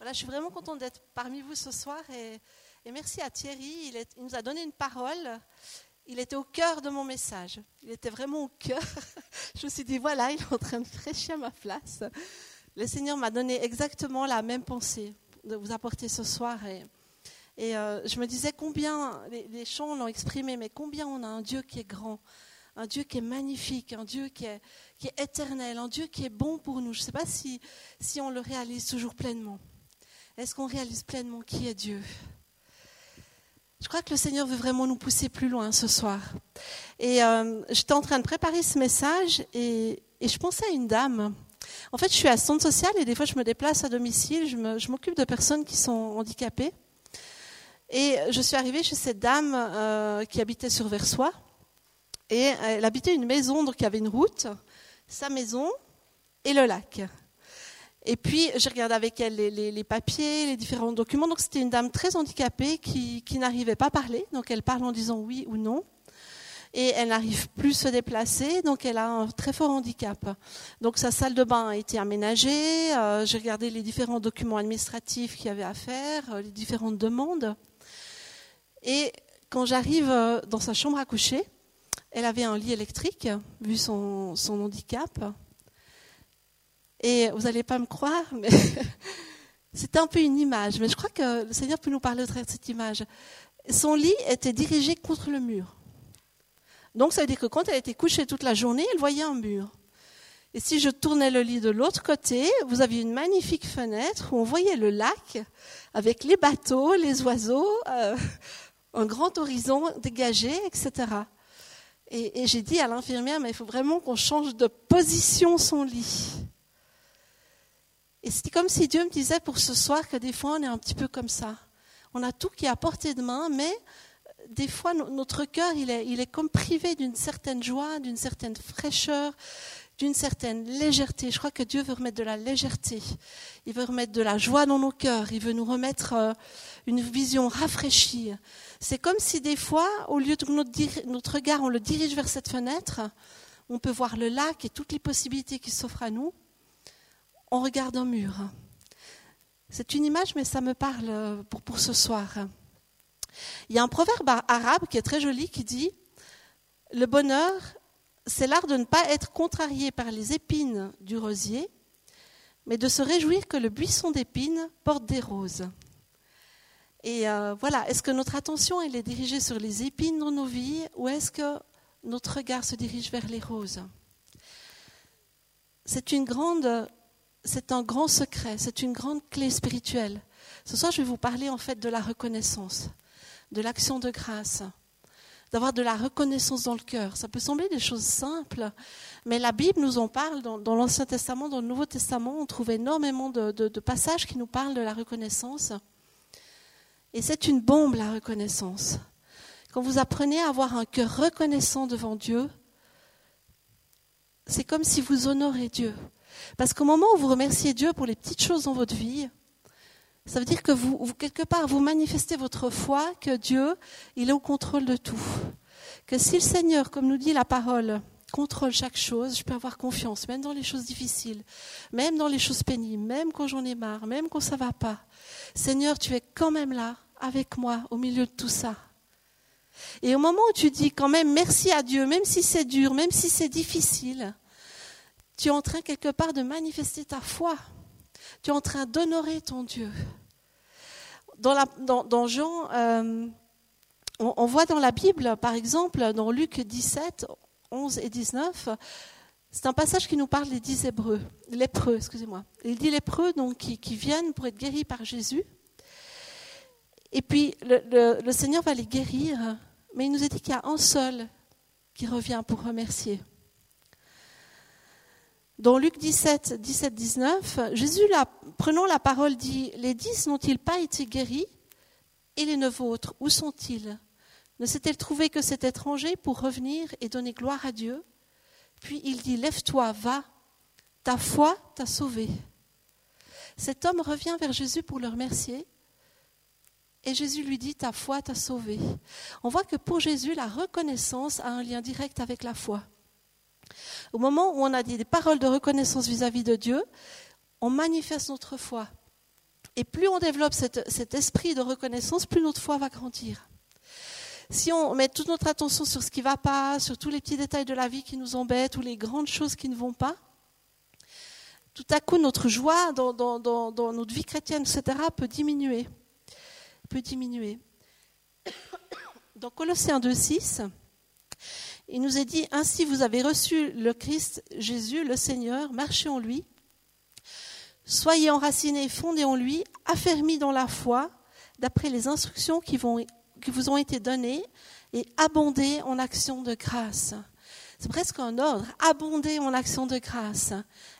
Voilà, je suis vraiment contente d'être parmi vous ce soir et, merci à Thierry. Il, nous a donné une parole. Il était au cœur de mon message. Il était vraiment au cœur. Je me suis dit, voilà, il est en train de fraîchir ma place. Le Seigneur m'a donné exactement la même pensée de vous apporter ce soir. Et, euh, je me disais combien, les, les chants l'ont exprimé, mais combien on a un Dieu qui est grand, un Dieu qui est magnifique, un Dieu qui est, qui est éternel, un Dieu qui est bon pour nous. Je ne sais pas si, si on le réalise toujours pleinement. Est-ce qu'on réalise pleinement qui est Dieu? Je crois que le Seigneur veut vraiment nous pousser plus loin ce soir. Et euh, j'étais en train de préparer ce message et, je pensais à une dame. En fait, je suis assistante sociale et des fois je me déplace à domicile, je m'occupe de personnes qui sont handicapées. Et je suis arrivée chez cette dame euh, qui habitait sur Versoix. Et elle habitait une maison, donc il y avait une route, sa maison et le lac. Et puis, j'ai regardé avec elle les, papiers, les différents documents. Donc, c'était une dame très handicapée qui, n'arrivait pas à parler. Donc, elle parle en disant oui ou non. Et elle n'arrive plus à se déplacer, donc elle a un très fort handicap. Donc sa salle de bain a été aménagée, euh, j'ai regardé les différents documents administratifs qu'il y avait à faire, euh, les différentes demandes. Et quand j'arrive euh, dans sa chambre à coucher, elle avait un lit électrique, vu son handicap. Et vous n'allez pas me croire, mais c'est un peu une image. Mais je crois que le Seigneur peut nous parler au travers de cette image. Son lit était dirigé contre le mur. Donc ça veut dire que quand elle était couchée toute la journée, elle voyait un mur. Et si je tournais le lit de l'autre côté, vous aviez une magnifique fenêtre où on voyait le lac avec les bateaux, les oiseaux, euh, un grand horizon dégagé, etc. Et, et j'ai dit à l'infirmière, mais il faut vraiment qu'on change de position son lit. Et c'était comme si Dieu me disait pour ce soir que des fois on est un petit peu comme ça. On a tout qui est à portée de main, mais euh, des fois notre cœur il est, comme privé d'une certaine joie, d'une certaine fraîcheur, d'une certaine légèreté. Je crois que Dieu veut remettre de la légèreté. Il veut remettre de la joie dans nos cœurs. Il veut nous remettre euh, une vision rafraîchie. C'est comme si des fois, au lieu de notre regard, on le dirige vers cette fenêtre, on peut voir le lac et toutes les possibilités qui s'offrent à nous on regarde un mur. C'est une image, mais ça me parle pour, ce soir. Il y a un proverbe arabe qui est très joli qui dit Le bonheur, c'est l'art de ne pas être contrarié par les épines du rosier, mais de se réjouir que le buisson d'épines porte des roses. Et euh, voilà, est-ce que notre attention est dirigée sur les épines dans nos vies ou est-ce que notre regard se dirige vers les roses? C'est une grande c'est un grand secret, c'est une grande clé spirituelle. Ce soir, je vais vous parler en fait de la reconnaissance, de l'action de grâce, d'avoir de la reconnaissance dans le cœur. Ça peut sembler des choses simples, mais la Bible nous en parle. Dans, l'Ancien Testament, dans le Nouveau Testament, on trouve énormément de, de passages qui nous parlent de la reconnaissance. Et c'est une bombe, la reconnaissance. Quand vous apprenez à avoir un cœur reconnaissant devant Dieu, c'est comme si vous honorez Dieu. Parce qu'au moment où vous remerciez Dieu pour les petites choses dans votre vie, ça veut dire que vous, quelque part, vous manifestez votre foi que Dieu, il est au contrôle de tout. Que si le Seigneur, comme nous dit la parole, contrôle chaque chose, je peux avoir confiance, même dans les choses difficiles, même dans les choses pénibles, même quand j'en ai marre, même quand ça va pas. Seigneur, tu es quand même là, avec moi, au milieu de tout ça. Et au moment où tu dis quand même merci à Dieu, même si c'est dur, même si c'est difficile, tu es en train quelque part de manifester ta foi. Tu es en train d'honorer ton Dieu. Dans, Jean, euh, on, voit dans la Bible, par exemple, dans Luc 17, 11 et 19, c'est un passage qui nous parle des dix hébreux, lépreux, excusez-moi. Il dit lépreux donc, qui, viennent pour être guéris par Jésus. Et puis le Seigneur va les guérir, mais il nous a dit qu'il y a un seul qui revient pour remercier. Dans Luc 17, 17, 19, Jésus, prenant la parole, dit Les dix n'ont-ils pas été guéris? Et les neuf autres, où sont-ils? Ne s'est-elle trouvé que cet étranger pour revenir et donner gloire à Dieu? Puis il dit Lève-toi, va, ta foi t'a sauvé. Cet homme revient vers Jésus pour le remercier. Et Jésus lui dit, ta foi t'a sauvé. On voit que pour Jésus, la reconnaissance a un lien direct avec la foi. Au moment où on a des paroles de reconnaissance vis-à-vis de Dieu, on manifeste notre foi. Et plus on développe cet esprit de reconnaissance, plus notre foi va grandir. Si on met toute notre attention sur ce qui ne va pas, sur tous les petits détails de la vie qui nous embêtent ou les grandes choses qui ne vont pas, tout à coup notre joie dans, dans notre vie chrétienne, etc., peut diminuer. Peut diminuer. Dans Colossiens 2,6, il nous est dit Ainsi vous avez reçu le Christ Jésus, le Seigneur, marchez en lui, soyez enracinés, fondés en lui, affermis dans la foi, d'après les instructions qui, vous ont été données, et abondez en action de grâce. C'est presque un ordre. Abonder en action de grâce,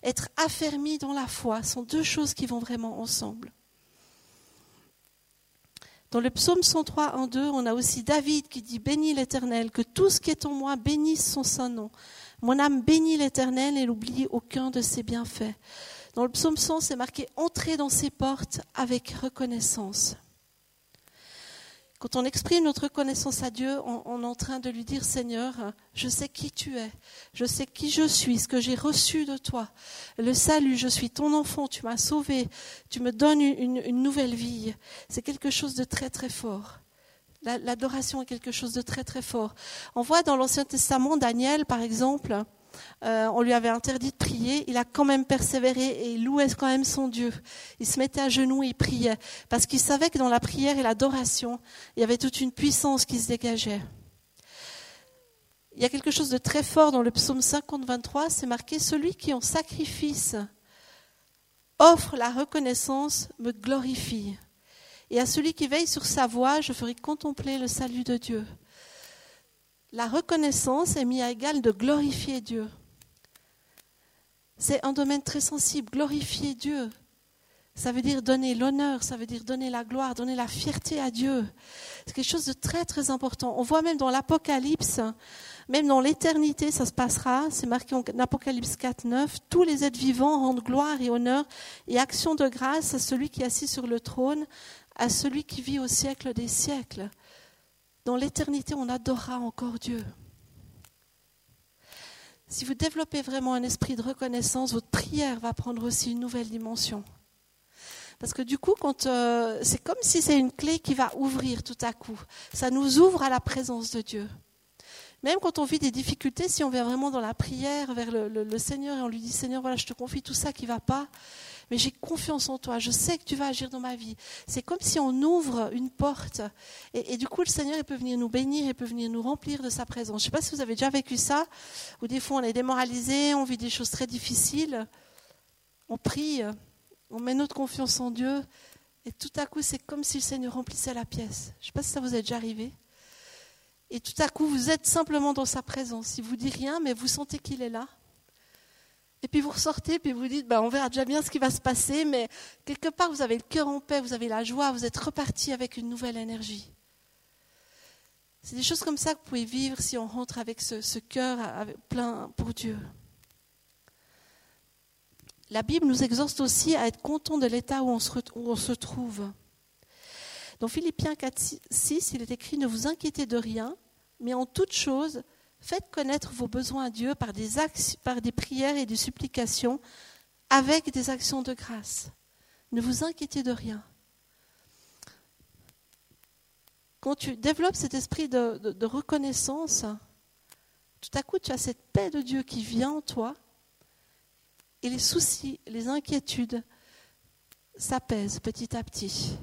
être affermi dans la foi, sont deux choses qui vont vraiment ensemble. Dans le psaume 103, 1, 2, on a aussi David qui dit Bénis l'Éternel, que tout ce qui est en moi bénisse son saint nom. Mon âme bénit l'Éternel et n'oublie aucun de ses bienfaits. Dans le psaume 100, c'est marqué Entrez dans ses portes avec reconnaissance. Quand on exprime notre reconnaissance à Dieu, on, est en train de lui dire Seigneur, je sais qui tu es, je sais qui je suis, ce que j'ai reçu de toi. Le salut, je suis ton enfant, tu m'as sauvé, tu me donnes une, nouvelle vie. C'est quelque chose de très très fort. L'adoration est quelque chose de très très fort. On voit dans l'Ancien Testament, Daniel par exemple, euh, on lui avait interdit de prier, il a quand même persévéré et il louait quand même son Dieu. Il se mettait à genoux et il priait, parce qu'il savait que dans la prière et l'adoration, il y avait toute une puissance qui se dégageait. Il y a quelque chose de très fort dans le psaume 50, 23, c'est marqué Celui qui en sacrifice offre la reconnaissance me glorifie. Et à celui qui veille sur sa voie, je ferai contempler le salut de Dieu la reconnaissance est mise à égal de glorifier Dieu. C'est un domaine très sensible, glorifier Dieu. Ça veut dire donner l'honneur, ça veut dire donner la gloire, donner la fierté à Dieu. C'est quelque chose de très très important. On voit même dans l'Apocalypse, même dans l'éternité, ça se passera. C'est marqué en Apocalypse 4, 9. Tous les êtres vivants rendent gloire et honneur et action de grâce à celui qui est assis sur le trône, à celui qui vit au siècle des siècles. Dans l'éternité, on adorera encore Dieu. Si vous développez vraiment un esprit de reconnaissance, votre prière va prendre aussi une nouvelle dimension. Parce que du coup, euh, c'est comme si c'est une clé qui va ouvrir tout à coup. Ça nous ouvre à la présence de Dieu. Même quand on vit des difficultés, si on vient vraiment dans la prière vers le, le Seigneur et on lui dit Seigneur, voilà, je te confie tout ça qui ne va pas, mais j'ai confiance en toi, je sais que tu vas agir dans ma vie. C'est comme si on ouvre une porte et, du coup le Seigneur peut venir nous bénir, il peut venir nous remplir de sa présence. Je ne sais pas si vous avez déjà vécu ça, où des fois on est démoralisé, on vit des choses très difficiles, on prie, on met notre confiance en Dieu et tout à coup c'est comme si le Seigneur remplissait la pièce. Je ne sais pas si ça vous est déjà arrivé. Et tout à coup, vous êtes simplement dans sa présence. Il vous dit rien, mais vous sentez qu'il est là. Et puis vous ressortez, puis vous dites, ben, on verra déjà bien ce qui va se passer, mais quelque part, vous avez le cœur en paix, vous avez la joie, vous êtes reparti avec une nouvelle énergie. C'est des choses comme ça que vous pouvez vivre si on rentre avec ce, cœur plein pour Dieu. La Bible nous exhorte aussi à être content de l'état où, où on se trouve. Dans Philippiens 4, 6, il est écrit Ne vous inquiétez de rien, mais en toute chose, Faites connaître vos besoins à Dieu par des, par des prières et des supplications avec des actions de grâce. Ne vous inquiétez de rien. Quand tu développes cet esprit de, de reconnaissance, tout à coup tu as cette paix de Dieu qui vient en toi et les soucis, les inquiétudes s'apaisent petit à petit.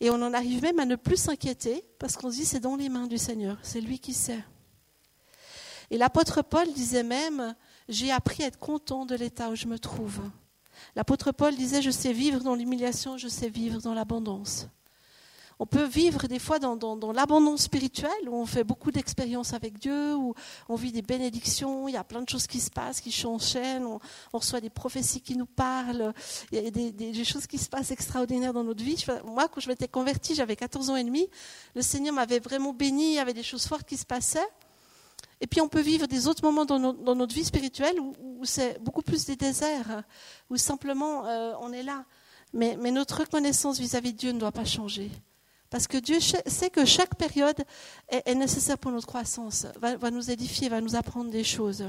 Et on en arrive même à ne plus s'inquiéter parce qu'on se dit c'est dans les mains du Seigneur, c'est lui qui sait. Et l'apôtre Paul disait même, j'ai appris à être content de l'état où je me trouve. L'apôtre Paul disait, je sais vivre dans l'humiliation, je sais vivre dans l'abondance. On peut vivre des fois dans, l'abondance spirituelle, où on fait beaucoup d'expériences avec Dieu, où on vit des bénédictions, il y a plein de choses qui se passent, qui s'enchaînent, on, on, reçoit des prophéties qui nous parlent, il y a des, des, choses qui se passent extraordinaires dans notre vie. Moi, quand je m'étais convertie, j'avais 14 ans et demi, le Seigneur m'avait vraiment béni, il y avait des choses fortes qui se passaient. Et puis on peut vivre des autres moments dans, notre vie spirituelle où, c'est beaucoup plus des déserts, où simplement euh, on est là. Mais, notre reconnaissance vis-à-vis de Dieu ne doit pas changer. Parce que Dieu sait que chaque période est, nécessaire pour notre croissance, va, va, nous édifier, va nous apprendre des choses.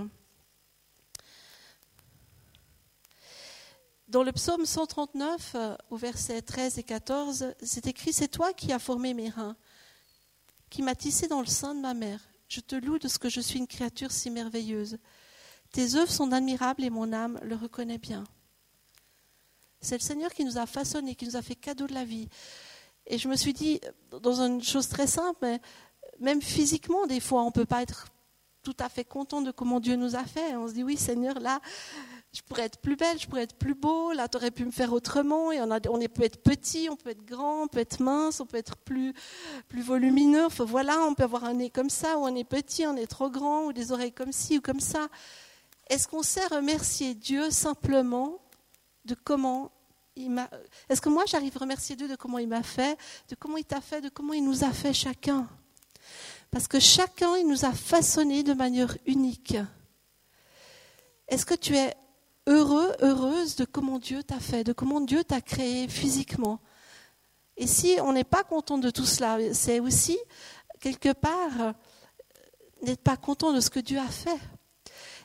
Dans le psaume 139, euh, au verset 13 et 14, c'est écrit C'est toi qui as formé mes reins, qui m'as tissé dans le sein de ma mère. Je te loue de ce que je suis une créature si merveilleuse. Tes œuvres sont admirables et mon âme le reconnaît bien. C'est le Seigneur qui nous a façonnés, qui nous a fait cadeau de la vie. Et je me suis dit, dans une chose très simple, même physiquement, des fois, on ne peut pas être tout à fait content de comment Dieu nous a fait. On se dit, oui, Seigneur, là, je pourrais être plus belle, je pourrais être plus beau, là tu aurais pu me faire autrement. On, on peut être petit, on peut être grand, on peut être mince, on peut être plus, volumineux. voilà, on peut avoir un nez comme ça, ou un nez petit, un nez trop grand, ou des oreilles comme ci ou comme ça. Est-ce qu'on sait remercier Dieu simplement de comment il m'a. Est-ce que moi j'arrive à remercier Dieu de comment il m'a fait, de comment il t'a fait, de comment il nous a fait chacun? Parce que chacun, il nous a façonné de manière unique. Est-ce que tu es heureux, heureuse de comment Dieu t'a fait, de comment Dieu t'a créé physiquement. Et si on n'est pas content de tout cela, c'est aussi quelque part euh, n'être pas content de ce que Dieu a fait.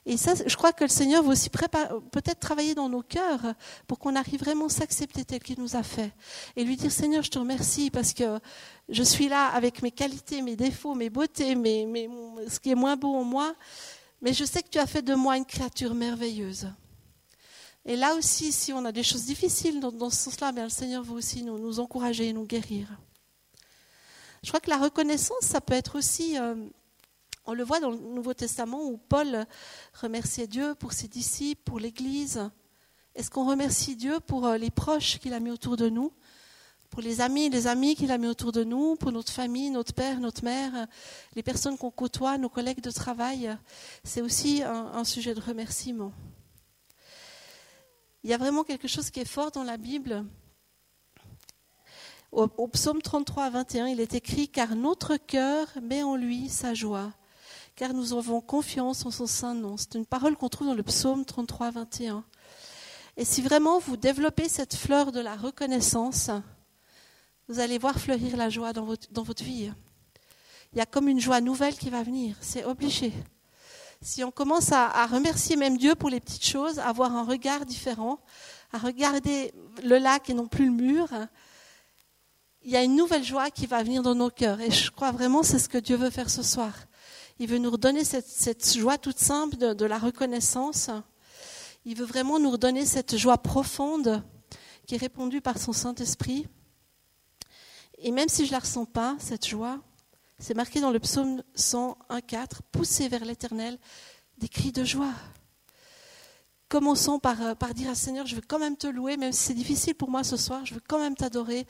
Et ça, je crois que le Seigneur veut aussi peut-être travailler dans nos cœurs pour qu'on arrive vraiment à s'accepter tel qu'il nous a fait. Et lui dire, Seigneur, je te remercie parce que je suis là avec mes qualités, mes défauts, mes beautés, mes, ce qui est moins beau en moi. Mais je sais que tu as fait de moi une créature merveilleuse. Et là aussi, si on a des choses difficiles dans, ce sens-là, bien, le Seigneur veut aussi nous, nous encourager et nous guérir. Je crois que la reconnaissance, ça peut être aussi, euh, on le voit dans le Nouveau Testament où Paul remerciait Dieu pour ses disciples, pour l'Église. Est-ce qu'on remercie Dieu pour euh, les proches qu'il a mis autour de nous, pour les amis, les amis qu'il a mis autour de nous, pour notre famille, notre père, notre mère, les personnes qu'on côtoie, nos collègues de travail? C'est aussi un sujet de remerciement. Il y a vraiment quelque chose qui est fort dans la Bible. Au, psaume 33 à 21, il est écrit Car notre cœur met en lui sa joie, car nous avons confiance en son saint nom. C'est une parole qu'on trouve dans le psaume 33 à 21. Et si vraiment vous développez cette fleur de la reconnaissance, vous allez voir fleurir la joie dans votre, dans votre vie. Il y a comme une joie nouvelle qui va venir, c'est obligé si on commence à, remercier même Dieu pour les petites choses, à avoir un regard différent, à regarder le lac et non plus le mur, il y a une nouvelle joie qui va venir dans nos cœurs. Et je crois vraiment c'est ce que Dieu veut faire ce soir. Il veut nous redonner cette, joie toute simple de, la reconnaissance. Il veut vraiment nous redonner cette joie profonde qui est répandue par son Saint-Esprit. Et même si je ne la ressens pas, cette joie, c'est marqué dans le psaume 101.4, poussez vers l'éternel des cris de joie. Commençons par, euh, par dire à Seigneur, je veux quand même te louer, même si c'est difficile pour moi ce soir, je veux quand même t'adorer,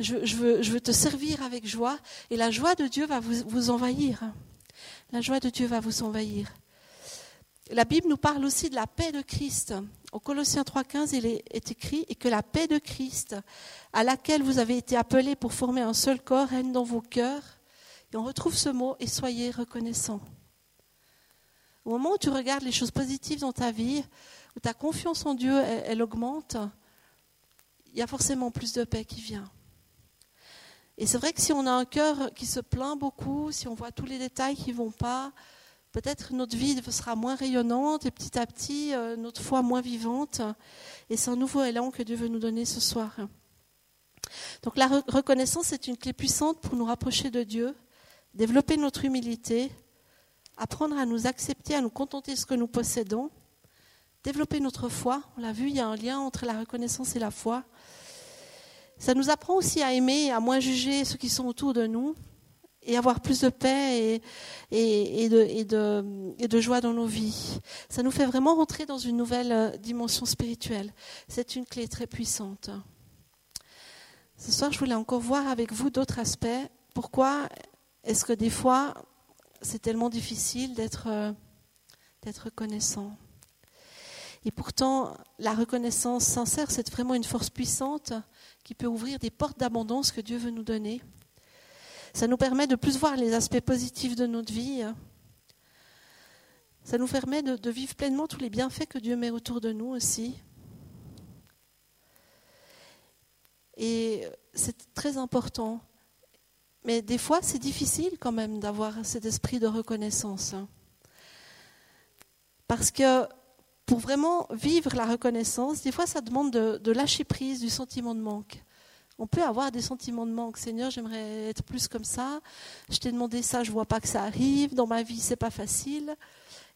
je, veux, te servir avec joie, et la joie de Dieu va vous, vous envahir. La joie de Dieu va vous envahir. La Bible nous parle aussi de la paix de Christ. Au Colossiens 3.15, il est écrit Et que la paix de Christ, à laquelle vous avez été appelés pour former un seul corps, règne dans vos cœurs, et on retrouve ce mot, et soyez reconnaissants. Au moment où tu regardes les choses positives dans ta vie, où ta confiance en Dieu, elle, augmente, il y a forcément plus de paix qui vient. Et c'est vrai que si on a un cœur qui se plaint beaucoup, si on voit tous les détails qui ne vont pas, peut-être notre vie sera moins rayonnante et petit à petit euh, notre foi moins vivante. Et c'est un nouveau élan que Dieu veut nous donner ce soir. Donc la reconnaissance est une clé puissante pour nous rapprocher de Dieu développer notre humilité, apprendre à nous accepter, à nous contenter de ce que nous possédons, développer notre foi. On l'a vu, il y a un lien entre la reconnaissance et la foi. Ça nous apprend aussi à aimer, à moins juger ceux qui sont autour de nous et avoir plus de paix et, de, de, joie dans nos vies. Ça nous fait vraiment rentrer dans une nouvelle euh, dimension spirituelle. C'est une clé très puissante. Ce soir, je voulais encore voir avec vous d'autres aspects. Pourquoi est-ce que des fois, c'est tellement difficile d'être euh, reconnaissant? Et pourtant, la reconnaissance sincère, c'est vraiment une force puissante qui peut ouvrir des portes d'abondance que Dieu veut nous donner. Ça nous permet de plus voir les aspects positifs de notre vie. Ça nous permet de vivre pleinement tous les bienfaits que Dieu met autour de nous aussi. Et c'est très important mais des fois, c'est difficile quand même d'avoir cet esprit de reconnaissance. Parce que pour vraiment vivre la reconnaissance, des fois ça demande de, lâcher prise du sentiment de manque. On peut avoir des sentiments de manque. Seigneur, j'aimerais être plus comme ça. Je t'ai demandé ça, je vois pas que ça arrive. Dans ma vie, c'est pas facile.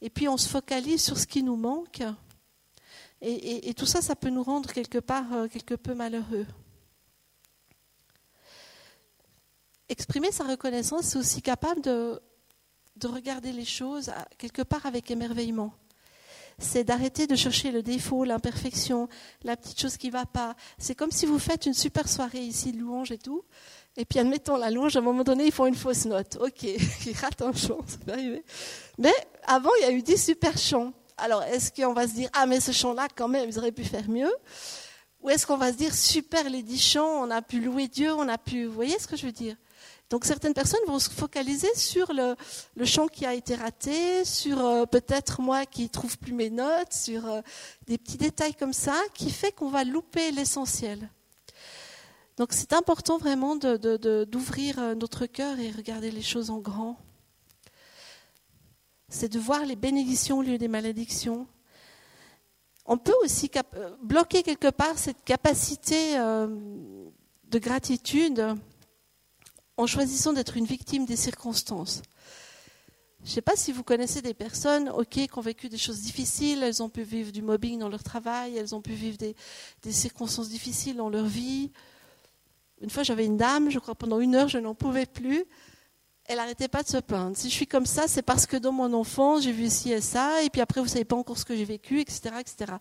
Et puis on se focalise sur ce qui nous manque. Et, tout ça, ça peut nous rendre quelque part euh, quelque peu malheureux. Exprimer sa reconnaissance, c'est aussi capable de, de regarder les choses quelque part avec émerveillement c'est d'arrêter de chercher le défaut, l'imperfection, la petite chose qui ne va pas. C'est comme si vous faites une super soirée ici de louange et tout, et puis admettons la louange, à un moment donné, ils font une fausse note. Ok, ils ratent un chant, ça peut arriver. Mais avant, il y a eu dix super chants. Alors, est-ce qu'on va se dire, ah mais ce chant-là, quand même, ils auraient pu faire mieux? Ou est-ce qu'on va se dire, super les dix chants, on a pu louer Dieu, on a pu... Vous voyez ce que je veux dire? Donc certaines personnes vont se focaliser sur le, chant qui a été raté, sur euh, peut-être moi qui trouve plus mes notes, sur euh, des petits détails comme ça, qui fait qu'on va louper l'essentiel. Donc c'est important vraiment d'ouvrir euh, notre cœur et regarder les choses en grand. C'est de voir les bénédictions au lieu des malédictions. On peut aussi bloquer quelque part cette capacité de gratitude en choisissant d'être une victime des circonstances. Je ne sais pas si vous connaissez des personnes qui ont vécu des choses difficiles, elles ont pu vivre du mobbing dans leur travail, elles ont pu vivre des, circonstances difficiles dans leur vie. Une fois, j'avais une dame, je crois pendant une heure, je n'en pouvais plus. Elle n'arrêtait pas de se plaindre. Si je suis comme ça, c'est parce que dans mon enfance, j'ai vu ci et ça, et puis après, vous ne savez pas encore ce que j'ai vécu, etc., etc.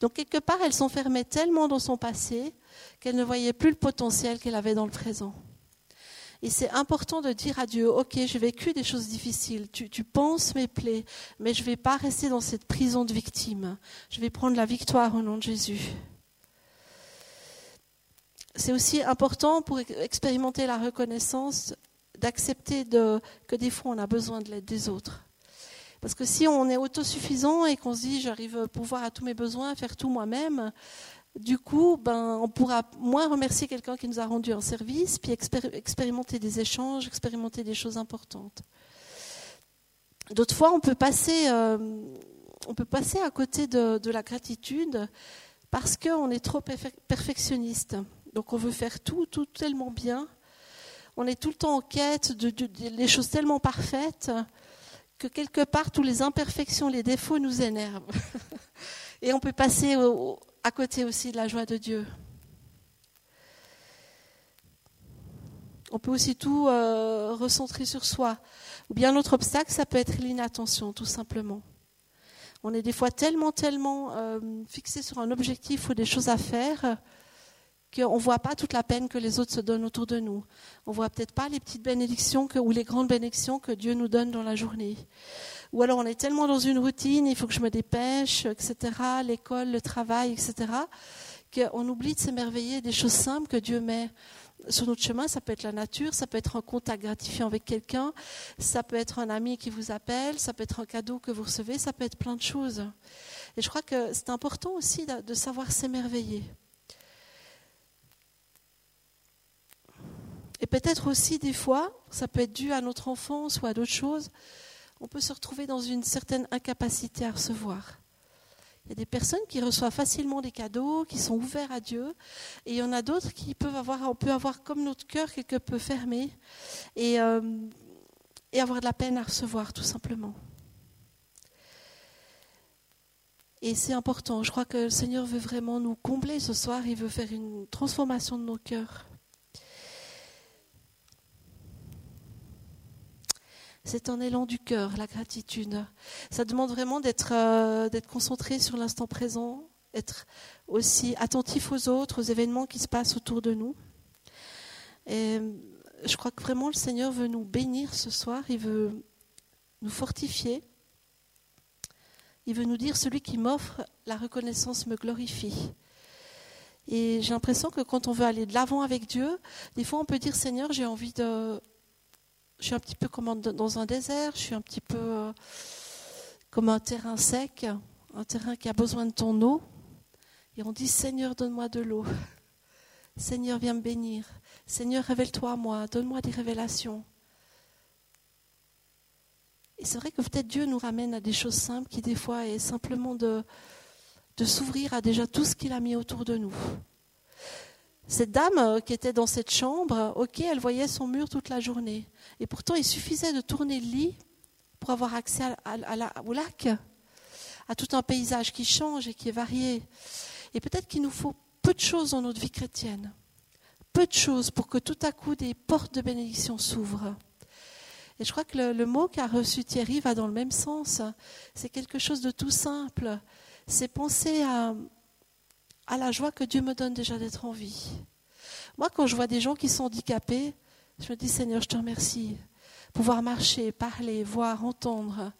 Donc, quelque part, elle s'enfermait tellement dans son passé qu'elle ne voyait plus le potentiel qu'elle avait dans le présent. Et c'est important de dire à Dieu, ok, j'ai vécu des choses difficiles, tu, penses mes plaies, mais je ne vais pas rester dans cette prison de victime. Je vais prendre la victoire au nom de Jésus. C'est aussi important pour expérimenter la reconnaissance d'accepter que des fois on a besoin de l'aide des autres. Parce que si on est autosuffisant et qu'on se dit j'arrive à pouvoir à tous mes besoins, faire tout moi-même, du coup, ben, on pourra moins remercier quelqu'un qui nous a rendu un service, puis expérimenter des échanges, expérimenter des choses importantes. D'autres fois, on peut passer, euh, on peut passer à côté de, la gratitude parce qu'on est trop perfectionniste. Donc, on veut faire tout, tout tellement bien. On est tout le temps en quête de, de, choses tellement parfaites que quelque part, toutes les imperfections, les défauts nous énervent. Et on peut passer au, à côté aussi de la joie de Dieu. On peut aussi tout euh, recentrer sur soi. Ou bien l'autre obstacle, ça peut être l'inattention, tout simplement. On est des fois tellement, tellement euh, fixé sur un objectif ou des choses à faire qu'on ne voit pas toute la peine que les autres se donnent autour de nous. On ne voit peut-être pas les petites bénédictions ou les grandes bénédictions que Dieu nous donne dans la journée. Ou alors on est tellement dans une routine, il faut que je me dépêche, etc., l'école, le travail, etc., qu'on oublie de s'émerveiller des choses simples que Dieu met sur notre chemin. Ça peut être la nature, ça peut être un contact gratifiant avec quelqu'un, ça peut être un ami qui vous appelle, ça peut être un cadeau que vous recevez, ça peut être plein de choses. Et je crois que c'est important aussi de savoir s'émerveiller. Et peut-être aussi des fois, ça peut être dû à notre enfance ou à d'autres choses, on peut se retrouver dans une certaine incapacité à recevoir. Il y a des personnes qui reçoivent facilement des cadeaux, qui sont ouverts à Dieu, et il y en a d'autres qui peuvent avoir, on peut avoir comme notre cœur quelque peu fermé et, euh, et avoir de la peine à recevoir, tout simplement. Et c'est important. Je crois que le Seigneur veut vraiment nous combler ce soir. Il veut faire une transformation de nos cœurs. C'est un élan du cœur, la gratitude. Ça demande vraiment d'être euh, concentré sur l'instant présent, être aussi attentif aux autres, aux événements qui se passent autour de nous. Et je crois que vraiment le Seigneur veut nous bénir ce soir, il veut nous fortifier. Il veut nous dire, celui qui m'offre la reconnaissance me glorifie. Et j'ai l'impression que quand on veut aller de l'avant avec Dieu, des fois on peut dire, Seigneur, j'ai envie de, je suis un petit peu comme dans un désert, je suis un petit peu euh, comme un terrain sec, un terrain qui a besoin de ton eau. Et on dit Seigneur, donne-moi de l'eau. Seigneur, viens me bénir. Seigneur, révèle-toi à moi, donne-moi des révélations. Et c'est vrai que peut-être Dieu nous ramène à des choses simples qui des fois est simplement de, de s'ouvrir à déjà tout ce qu'il a mis autour de nous. Cette dame euh, qui était dans cette chambre, ok, elle voyait son mur toute la journée. Et pourtant, il suffisait de tourner le lit pour avoir accès au lac, à tout un paysage qui change et qui est varié. Et peut-être qu'il nous faut peu de choses dans notre vie chrétienne, peu de choses pour que tout à coup des portes de bénédiction s'ouvrent. Et je crois que le, mot qu'a reçu Thierry va dans le même sens. C'est quelque chose de tout simple. C'est penser à, à la joie que Dieu me donne déjà d'être en vie. Moi, quand je vois des gens qui sont handicapés, je me dis Seigneur, je te remercie. Pouvoir marcher, parler, voir, entendre,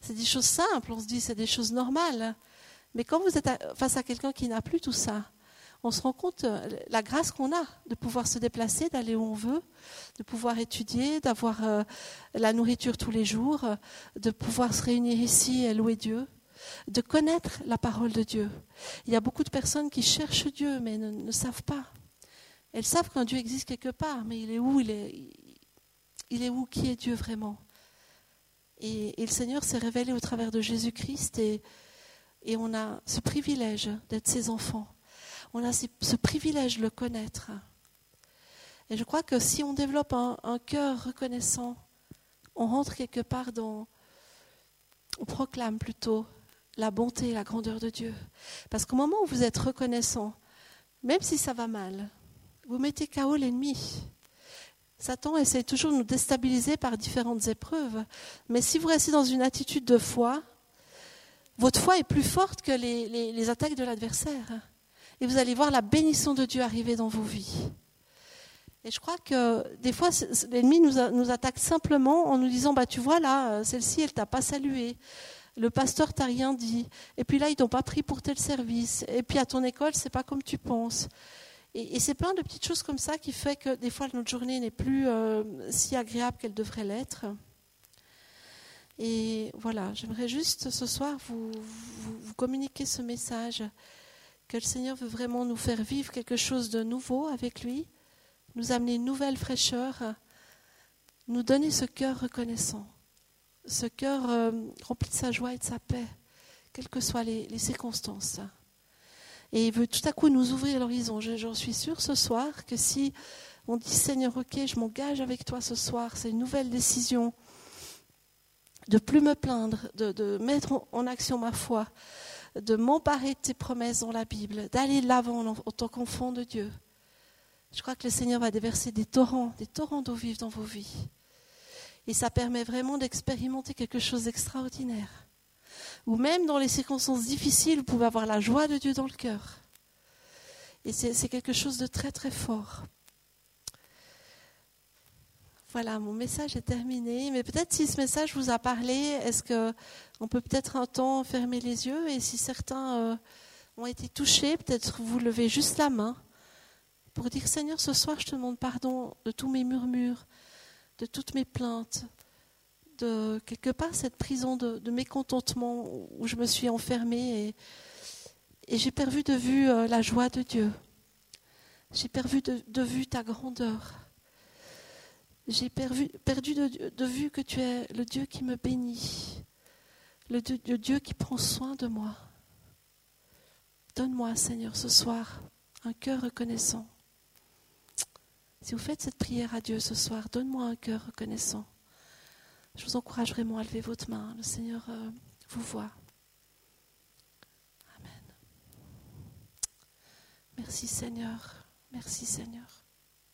c'est des choses simples. On se dit c'est des choses normales. Mais quand vous êtes face à quelqu'un qui n'a plus tout ça, on se rend compte euh, la grâce qu'on a de pouvoir se déplacer, d'aller où on veut, de pouvoir étudier, d'avoir euh, la nourriture tous les jours, de pouvoir se réunir ici et louer Dieu, de connaître la parole de Dieu. Il y a beaucoup de personnes qui cherchent Dieu mais ne, savent pas. Elles savent qu'un Dieu existe quelque part, mais il est où il est, où Qui est Dieu vraiment? Et, le Seigneur s'est révélé au travers de Jésus-Christ et on a ce privilège d'être ses enfants on a ce privilège de le connaître. Et je crois que si on développe un, cœur reconnaissant, on rentre quelque part dans, on proclame plutôt la bonté la grandeur de Dieu. Parce qu'au moment où vous êtes reconnaissant, même si ça va mal, vous mettez KO l'ennemi. Satan essaie toujours de nous déstabiliser par différentes épreuves. Mais si vous restez dans une attitude de foi, votre foi est plus forte que les attaques de l'adversaire et vous allez voir la bénédiction de Dieu arriver dans vos vies. Et je crois que des fois, l'ennemi nous, attaque simplement en nous disant, bah, tu vois là, euh, celle-ci, elle t'a pas salué. Le pasteur t'a rien dit. Et puis là, ils t'ont pas pris pour tel service. Et puis à ton école, c'est pas comme tu penses. Et, c'est plein de petites choses comme ça qui fait que des fois, notre journée n'est plus euh, si agréable qu'elle devrait l'être. Et voilà, j'aimerais juste ce soir vous, communiquer ce message que le Seigneur veut vraiment nous faire vivre quelque chose de nouveau avec lui, nous amener une nouvelle fraîcheur, nous donner ce cœur reconnaissant, ce cœur euh, rempli de sa joie et de sa paix, quelles que soient les, circonstances. Et il veut tout à coup nous ouvrir l'horizon. J'en suis sûre ce soir que si on dit Seigneur, ok, je m'engage avec toi ce soir, c'est une nouvelle décision de plus me plaindre, de, mettre en action ma foi, de m'emparer de tes promesses dans la Bible, d'aller de l'avant en tant qu'enfant de Dieu. Je crois que le Seigneur va déverser des torrents, des torrents d'eau vive dans vos vies. Et ça permet vraiment d'expérimenter quelque chose d'extraordinaire. Ou même dans les circonstances difficiles, vous pouvez avoir la joie de Dieu dans le cœur. Et c'est quelque chose de très très fort. Voilà, mon message est terminé. Mais peut-être si ce message vous a parlé, est-ce que on peut peut-être un temps fermer les yeux et si certains euh, ont été touchés, peut-être vous levez juste la main pour dire Seigneur, ce soir je te demande pardon de tous mes murmures, de toutes mes plaintes, de quelque part cette prison de, mécontentement où je me suis enfermée et, j'ai perdu de vue euh, la joie de Dieu. J'ai perdu de vue ta grandeur. J'ai perdu, de, vue que tu es le Dieu qui me bénit, le Dieu, qui prend soin de moi. Donne-moi, Seigneur, ce soir, un cœur reconnaissant. Si vous faites cette prière à Dieu ce soir, donne-moi un cœur reconnaissant. Je vous encourage vraiment à lever votre main. Le Seigneur euh, vous voit. Amen. Merci Seigneur. Merci Seigneur.